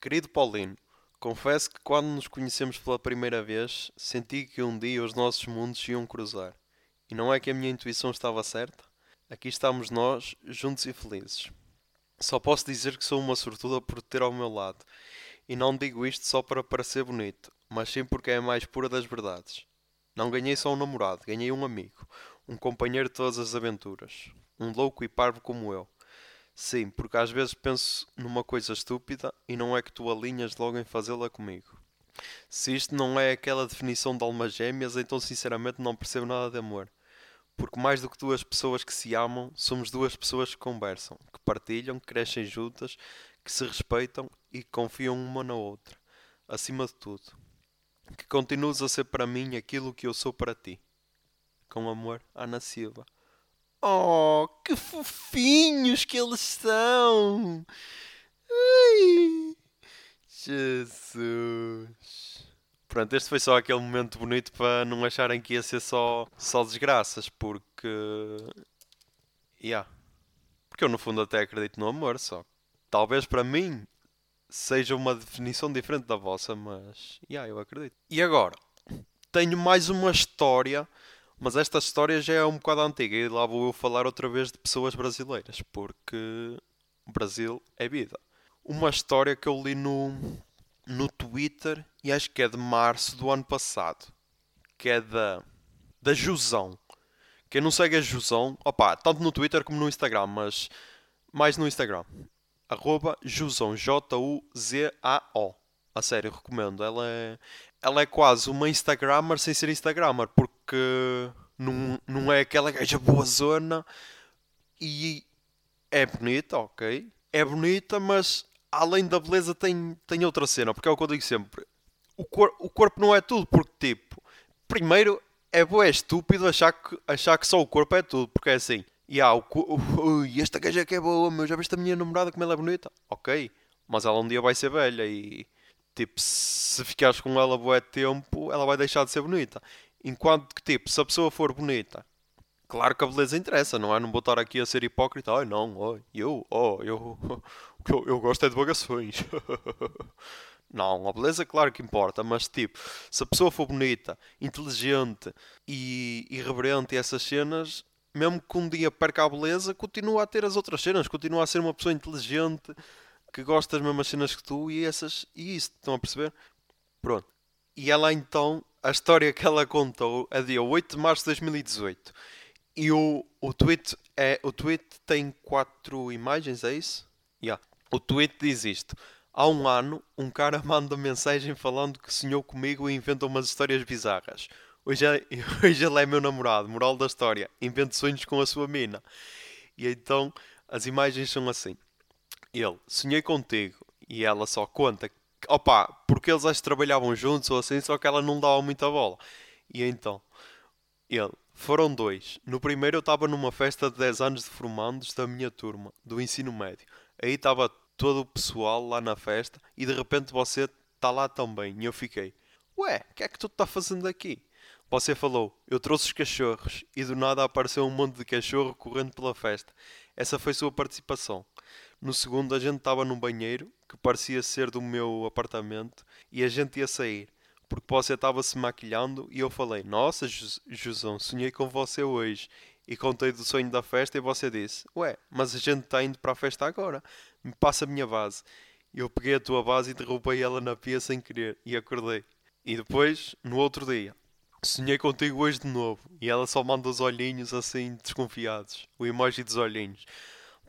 Querido Paulino, confesso que quando nos conhecemos pela primeira vez, senti que um dia os nossos mundos iam cruzar. E não é que a minha intuição estava certa? Aqui estamos nós, juntos e felizes. Só posso dizer que sou uma sortuda por ter ao meu lado. E não digo isto só para parecer bonito, mas sim porque é a mais pura das verdades. Não ganhei só um namorado, ganhei um amigo, um companheiro de todas as aventuras, um louco e parvo como eu. Sim, porque às vezes penso numa coisa estúpida e não é que tu alinhas logo em fazê-la comigo. Se isto não é aquela definição de almas gêmeas, então sinceramente não percebo nada de amor. Porque mais do que duas pessoas que se amam, somos duas pessoas que conversam, que partilham, que crescem juntas, que se respeitam e que confiam uma na outra. Acima de tudo, que continues a ser para mim aquilo que eu sou para ti. Com amor, Ana Silva. Oh, que fofinhos que eles são! Ai, Jesus! Pronto, este foi só aquele momento bonito para não acharem que ia ser só, só desgraças, porque. Yeah. Porque eu no fundo até acredito no amor, só. Talvez para mim seja uma definição diferente da vossa, mas. Yeah, eu acredito. E agora? Tenho mais uma história, mas esta história já é um bocado antiga e lá vou eu falar outra vez de pessoas brasileiras, porque Brasil é vida. Uma história que eu li no, no Twitter e acho que é de março do ano passado. Que é da, da Jusão. Quem não segue a Jusão, opa, tanto no Twitter como no Instagram, mas mais no Instagram. Arroba Jusão, J-U-Z-A-O. A sério, recomendo. Ela é, ela é quase uma Instagrammer sem ser Instagrammer, porque não, não é aquela gaja boa zona e é bonita, ok? É bonita, mas além da beleza, tem, tem outra cena, porque é o que eu digo sempre: o, cor, o corpo não é tudo, porque, tipo, primeiro é boé estúpido achar que, achar que só o corpo é tudo, porque é assim. E ah, o, o, [LAUGHS] esta gaja que é boa, meu, já viste a minha namorada como ela é bonita? Ok, mas ela um dia vai ser velha e tipo, se ficares com ela boé tempo, ela vai deixar de ser bonita. Enquanto que, tipo, se a pessoa for bonita, claro que a beleza interessa, não é? Não vou estar aqui a ser hipócrita, ai não, eu, oh, eu, [LAUGHS] eu, eu gosto é de bagações. [LAUGHS] Não, a beleza claro que importa, mas tipo, se a pessoa for bonita, inteligente e irreverente essas cenas, mesmo que um dia perca a beleza, continua a ter as outras cenas, continua a ser uma pessoa inteligente que gosta das mesmas cenas que tu e essas e isso, estão a perceber? Pronto. E ela então, a história que ela contou é dia 8 de março de 2018. E o, o tweet é o tweet tem quatro imagens, é isso? Yeah. O tweet diz isto. Há um ano, um cara [LAUGHS] manda mensagem falando que sonhou comigo e inventa umas histórias bizarras. Hoje, é, [LAUGHS] hoje ele é meu namorado. Moral da história: invente sonhos com a sua mina. E então as imagens são assim: ele, sonhei contigo. E ela só conta, opa, porque eles acho que trabalhavam juntos ou assim, só que ela não dava muita bola. E então, ele, foram dois. No primeiro eu estava numa festa de 10 anos de formandos da minha turma, do ensino médio. Aí estava todo o pessoal lá na festa e de repente você está lá também. E eu fiquei, ué, o que é que tu está fazendo aqui? Você falou, eu trouxe os cachorros e do nada apareceu um monte de cachorro correndo pela festa. Essa foi sua participação. No segundo, a gente estava num banheiro que parecia ser do meu apartamento e a gente ia sair porque você estava se maquilhando e eu falei: Nossa, Josão, sonhei com você hoje e contei do sonho da festa e você disse: Ué, mas a gente está indo para a festa agora. Me passa a minha base. Eu peguei a tua base e derrubei ela na pia sem querer e acordei. E depois, no outro dia, sonhei contigo hoje de novo. E ela só manda os olhinhos assim, desconfiados. O emoji dos olhinhos.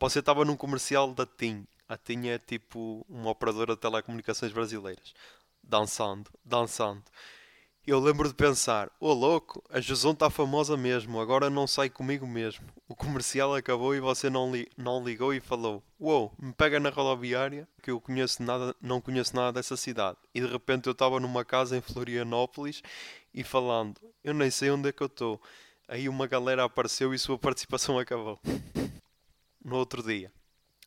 Você estava num comercial da TIM. A TIM é tipo uma operadora de telecomunicações brasileiras. Dançando, dançando. Eu lembro de pensar, ô oh, louco, a Joson está famosa mesmo, agora não sai comigo mesmo. O comercial acabou e você não, li não ligou e falou, uou, wow, me pega na rodoviária, que eu conheço nada, não conheço nada dessa cidade. E de repente eu estava numa casa em Florianópolis e falando, eu nem sei onde é que eu estou. Aí uma galera apareceu e sua participação [LAUGHS] acabou. No outro dia,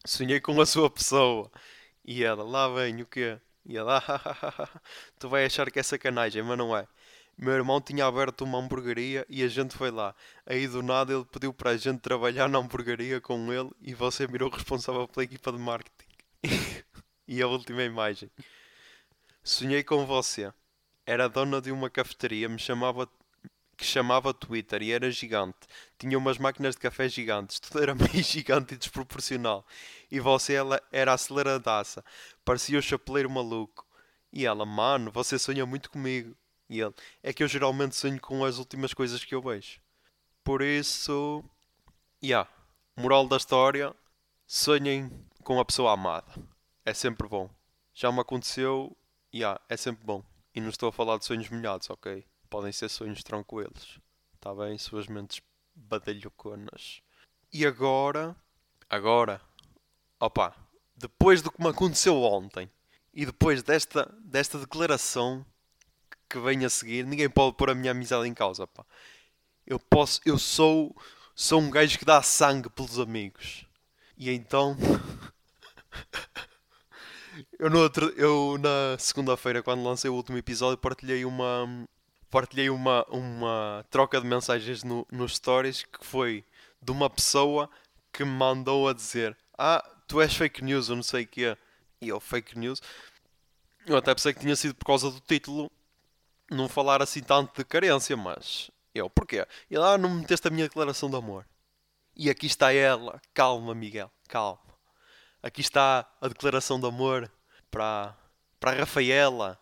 sonhei com a sua pessoa. E ela, lá vem, o quê? E ela, tu vai achar que é sacanagem, mas não é. Meu irmão tinha aberto uma hamburgueria e a gente foi lá. Aí do nada ele pediu para a gente trabalhar na hamburgueria com ele e você virou responsável pela equipa de marketing. [LAUGHS] e a última imagem. Sonhei com você. Era dona de uma cafeteria, me chamava que chamava Twitter e era gigante. Tinha umas máquinas de café gigantes, [LAUGHS] tudo era meio gigante e desproporcional. E você ela era aceleradaça, parecia o chapeleiro maluco. E ela, mano, você sonha muito comigo. E ele, é que eu geralmente sonho com as últimas coisas que eu vejo. Por isso, yeah, moral da história, sonhem com a pessoa amada. É sempre bom. Já me aconteceu, yeah, é sempre bom. E não estou a falar de sonhos molhados, ok? Podem ser sonhos tranquilos. Está bem? Suas mentes badalhoconas. E agora, agora, opa, depois do que me aconteceu ontem e depois desta, desta declaração que vem a seguir, ninguém pode pôr a minha amizade em causa, pá. Eu posso, eu sou, sou um gajo que dá sangue pelos amigos. E então, [LAUGHS] eu, no outro, eu na segunda-feira, quando lancei o último episódio, partilhei uma, partilhei uma, uma troca de mensagens no, nos stories que foi de uma pessoa que me mandou a dizer Ah, tu és fake news, ou não sei o quê. E eu, fake news. Eu até pensei que tinha sido por causa do título não falar assim tanto de carência, mas eu, porquê? E lá não meteste a minha declaração de amor. E aqui está ela. Calma, Miguel, calma. Aqui está a declaração de amor para, para a Rafaela,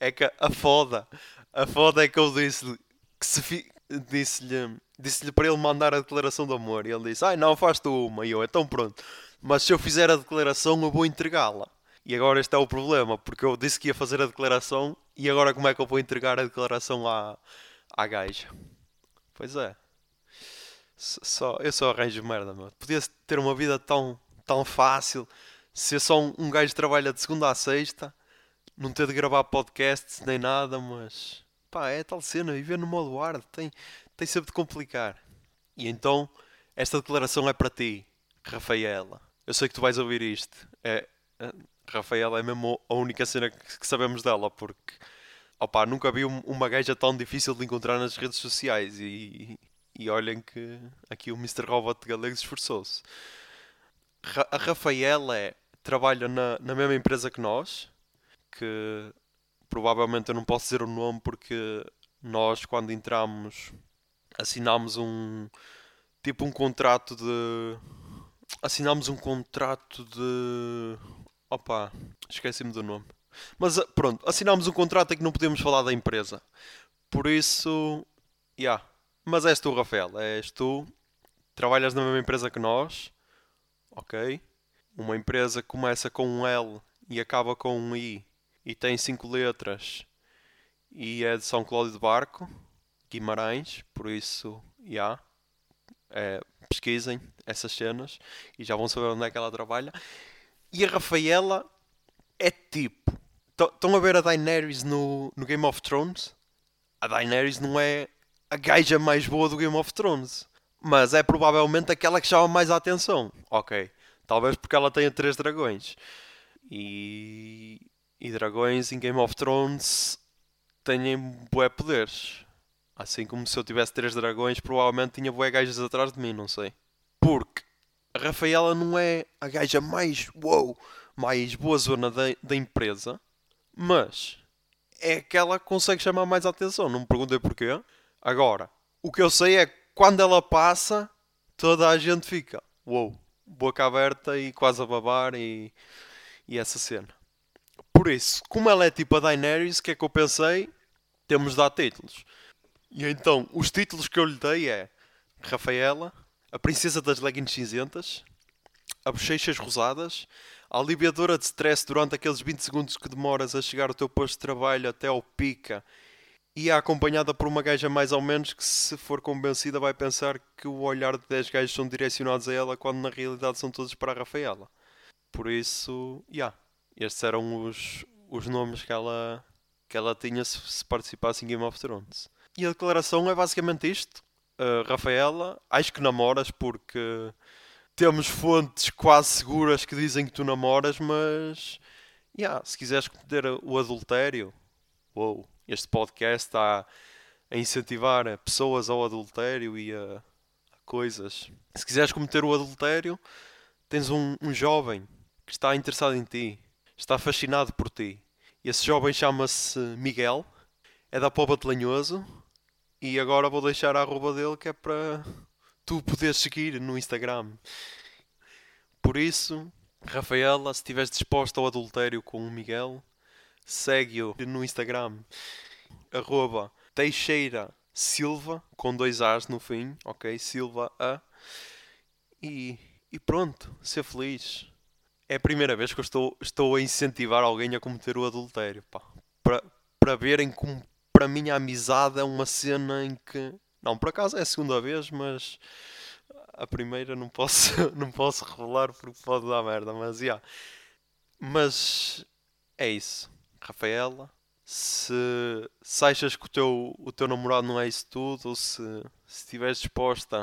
é que a foda, a foda é que eu disse-lhe que se fi... disse-lhe disse-lhe para ele mandar a declaração de amor. E ele disse: Ai, não, faz tu uma. E eu, então pronto. Mas se eu fizer a declaração, eu vou entregá-la. E agora este é o problema, porque eu disse que ia fazer a declaração e agora como é que eu vou entregar a declaração à, à gaja? Pois é. Só, eu só arranjo merda, meu. Podia ter uma vida tão, tão fácil. Ser só um, um gajo que trabalha de segunda a sexta não ter de gravar podcasts nem nada, mas pá, é tal cena, viver no modo hard tem, tem sempre de complicar. E então, esta declaração é para ti, Rafaela. Eu sei que tu vais ouvir isto. É, é Rafaela é mesmo a única cena que, que sabemos dela, porque opá, nunca vi uma gaja tão difícil de encontrar nas redes sociais e, e olhem que aqui o Mr. Robot Galego esforçou-se. A Rafaela é, trabalha na, na mesma empresa que nós, que provavelmente eu não posso dizer o nome porque nós quando entramos assinámos um tipo um contrato de assinámos um contrato de opa, esqueci-me do nome. Mas pronto, assinámos um contrato em que não podemos falar da empresa. Por isso, já. Yeah. Mas és tu, Rafael, és tu. Trabalhas na mesma empresa que nós. Ok? Uma empresa que começa com um L e acaba com um I e tem cinco letras e é de São Cláudio de Barco, Guimarães, por isso, já, é, pesquisem essas cenas e já vão saber onde é que ela trabalha. E a Rafaela é tipo. Estão a ver a Daenerys no, no Game of Thrones? A Daenerys não é a gaja mais boa do Game of Thrones, mas é provavelmente aquela que chama mais a atenção. Ok, talvez porque ela tenha três dragões. E e dragões em Game of Thrones têm bué poderes. Assim como se eu tivesse três dragões, provavelmente tinha bué gajas atrás de mim, não sei. Porque a Rafaela não é a gaja mais wow, mais boa zona da, da empresa, mas é aquela que consegue chamar mais atenção. Não me perguntei porquê. Agora, o que eu sei é que quando ela passa, toda a gente fica wow, boca aberta e quase a babar e, e essa cena. Por isso, como ela é tipo a Daenerys, o que é que eu pensei? Temos de dar títulos. E então, os títulos que eu lhe dei é Rafaela, a princesa das leggings cinzentas, a bochechas rosadas, a aliviadora de stress durante aqueles 20 segundos que demoras a chegar ao teu posto de trabalho até ao pica e é acompanhada por uma gaja mais ou menos que se for convencida vai pensar que o olhar de 10 gajos são direcionados a ela quando na realidade são todos para a Rafaela. Por isso, já. Yeah, estes eram os, os nomes que ela, que ela tinha se, se participasse em Game of Thrones. E a declaração é basicamente isto. Uh, Rafaela, acho que namoras porque temos fontes quase seguras que dizem que tu namoras, mas yeah, se quiseres cometer o adultério, wow, este podcast está a incentivar pessoas ao adultério e a, a coisas. Se quiseres cometer o adultério, tens um, um jovem que está interessado em ti, está fascinado por ti. Esse jovem chama-se Miguel, é da Pova de Lanhoso e agora vou deixar a arroba dele que é para tu poderes seguir no Instagram. Por isso, Rafaela, se estiveres disposta ao adultério com o Miguel, segue-o no Instagram. Arroba Teixeira Silva, com dois A's no fim, ok? Silva A. E, e pronto, ser feliz. É a primeira vez que eu estou, estou a incentivar alguém a cometer o adultério. Para, verem como para mim a amizade é uma cena em que. Não, por acaso é a segunda vez, mas a primeira não posso, [LAUGHS] não posso revelar porque pode dar merda, mas. Yeah. Mas é isso. Rafaela, se, se achas que o teu, o teu namorado não é isso tudo, ou se, se estiveres disposta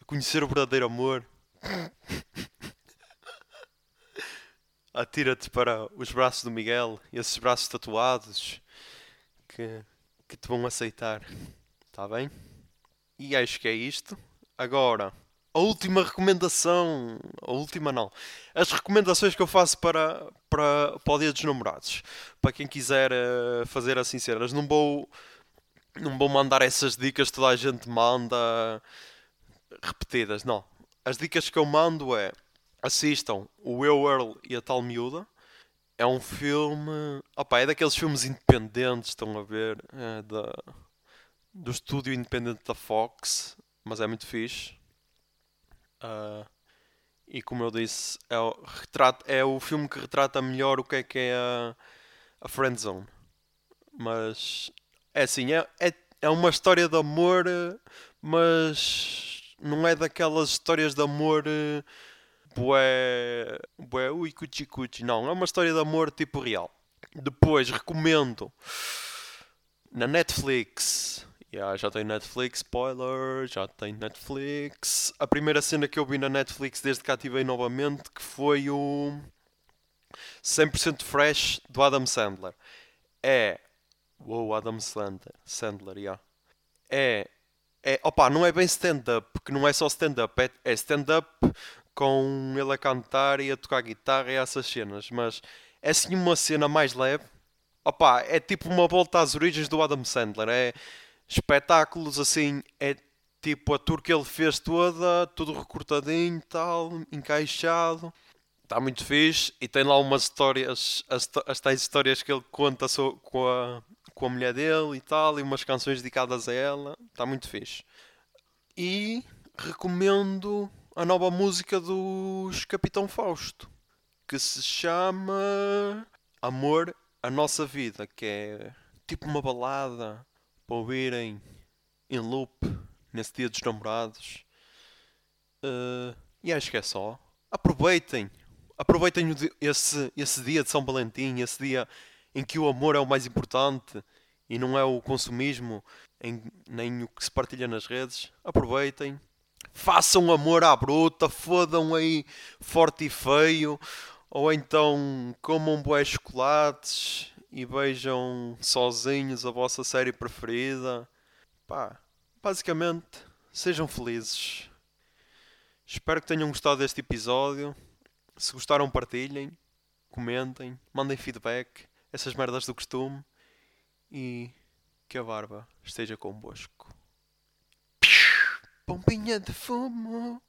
a conhecer o verdadeiro amor, [LAUGHS] atira-te para os braços do Miguel, esses braços tatuados que que te vão aceitar. Está bem? E acho que é isto. Agora, a última recomendação. A última não. As recomendações que eu faço para, para, para o Dia dos Namorados. Para quem quiser uh, fazer assim cenas. Não vou. Não vou mandar essas dicas que toda a gente manda repetidas, não. As dicas que eu mando é assistam o Will Earl e a tal miúda é um filme. Opa, é daqueles filmes independentes, estão a ver? É da, do estúdio independente da Fox, mas é muito fixe. Uh, e como eu disse, é o, retrato, é o filme que retrata melhor o que é que é a, a Friend Zone. Mas é assim, é, é, é uma história de amor, mas não é daquelas histórias de amor bué, bué, ui, cuchi. Não, é uma história de amor tipo real. Depois, recomendo na Netflix. Yeah, já tem Netflix, spoiler, já tem Netflix. A primeira cena que eu vi na Netflix desde que ativei novamente que foi o 100% Fresh do Adam Sandler. É. Uou, Adam Sandler. Sandler, yeah. É. É, opa, não é bem stand-up, porque não é só stand-up, é, é stand-up com ele a cantar e a tocar guitarra e essas cenas, mas é assim uma cena mais leve. Opa, é tipo uma volta às origens do Adam Sandler. É espetáculos assim, é tipo a tour que ele fez toda, tudo recortadinho tal, encaixado. Está muito fixe e tem lá umas histórias, as, as tais histórias que ele conta com, a, com a mulher dele e tal, e umas canções dedicadas a ela. Está muito fixe. E recomendo a nova música dos Capitão Fausto, que se chama Amor, a Nossa Vida, que é tipo uma balada para ouvirem em loop nesse dia dos namorados. Uh, e acho que é só. Aproveitem! Aproveitem esse, esse dia de São Valentim, esse dia em que o amor é o mais importante e não é o consumismo, em, nem o que se partilha nas redes. Aproveitem façam amor à bruta, fodam aí forte e feio, ou então comam boés chocolates e vejam sozinhos a vossa série preferida. Pá, basicamente, sejam felizes. Espero que tenham gostado deste episódio. Se gostaram, partilhem, comentem, mandem feedback, essas merdas do costume e que a barba esteja convosco. Bombinha de fumo.